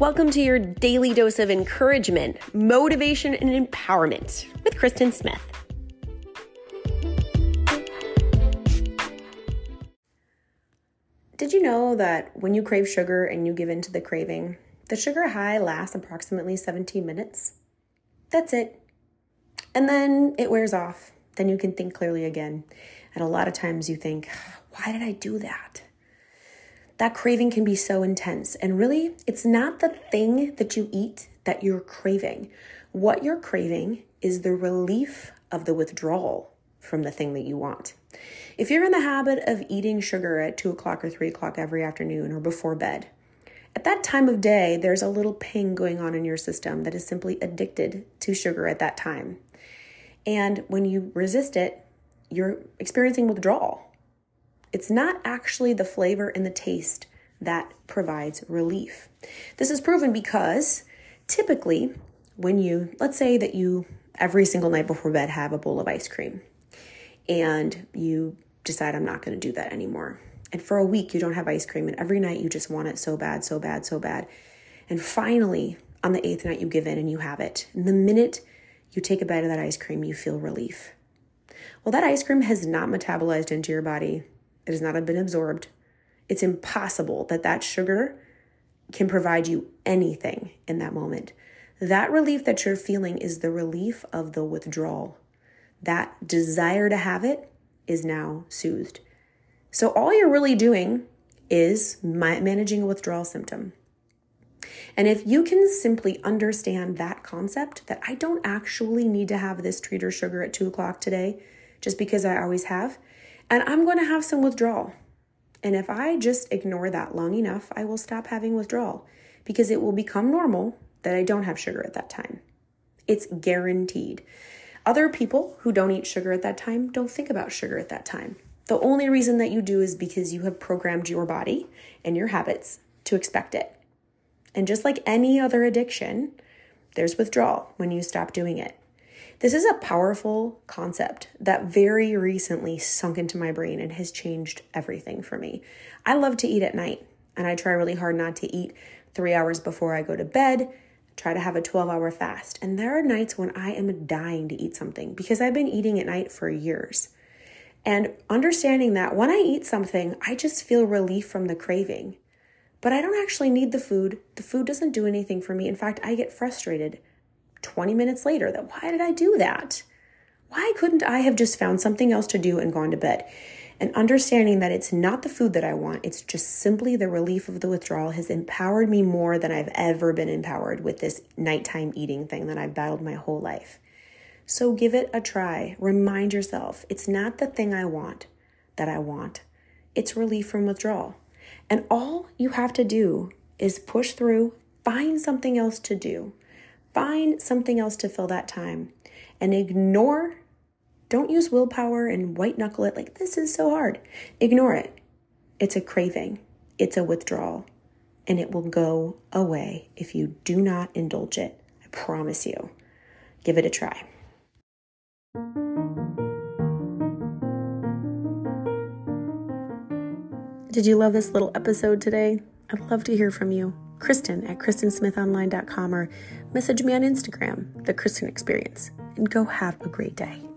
Welcome to your daily dose of encouragement, motivation, and empowerment with Kristen Smith. Did you know that when you crave sugar and you give in to the craving, the sugar high lasts approximately 17 minutes? That's it. And then it wears off. Then you can think clearly again. And a lot of times you think, why did I do that? That craving can be so intense. And really, it's not the thing that you eat that you're craving. What you're craving is the relief of the withdrawal from the thing that you want. If you're in the habit of eating sugar at two o'clock or three o'clock every afternoon or before bed, at that time of day, there's a little ping going on in your system that is simply addicted to sugar at that time. And when you resist it, you're experiencing withdrawal. It's not actually the flavor and the taste that provides relief. This is proven because typically, when you, let's say that you every single night before bed have a bowl of ice cream and you decide, I'm not going to do that anymore. And for a week, you don't have ice cream, and every night you just want it so bad, so bad, so bad. And finally, on the eighth night, you give in and you have it. And the minute you take a bite of that ice cream, you feel relief. Well, that ice cream has not metabolized into your body, it has not been absorbed. It's impossible that that sugar can provide you anything in that moment. That relief that you're feeling is the relief of the withdrawal. That desire to have it is now soothed. So, all you're really doing is managing a withdrawal symptom. And if you can simply understand that concept that I don't actually need to have this treat or sugar at two o'clock today, just because I always have, and I'm going to have some withdrawal. And if I just ignore that long enough, I will stop having withdrawal because it will become normal that I don't have sugar at that time. It's guaranteed. Other people who don't eat sugar at that time don't think about sugar at that time. The only reason that you do is because you have programmed your body and your habits to expect it. And just like any other addiction, there's withdrawal when you stop doing it. This is a powerful concept that very recently sunk into my brain and has changed everything for me. I love to eat at night, and I try really hard not to eat three hours before I go to bed. Try to have a 12 hour fast. And there are nights when I am dying to eat something because I've been eating at night for years. And understanding that when I eat something, I just feel relief from the craving. But I don't actually need the food. The food doesn't do anything for me. In fact, I get frustrated 20 minutes later that why did I do that? Why couldn't I have just found something else to do and gone to bed? And understanding that it's not the food that I want, it's just simply the relief of the withdrawal has empowered me more than I've ever been empowered with this nighttime eating thing that I've battled my whole life. So give it a try. Remind yourself it's not the thing I want that I want, it's relief from withdrawal. And all you have to do is push through, find something else to do. Find something else to fill that time and ignore. Don't use willpower and white knuckle it like this is so hard. Ignore it. It's a craving, it's a withdrawal, and it will go away if you do not indulge it. I promise you. Give it a try. Did you love this little episode today? I'd love to hear from you. Kristen at KristenSmithOnline.com or message me on Instagram, The Kristen Experience, and go have a great day.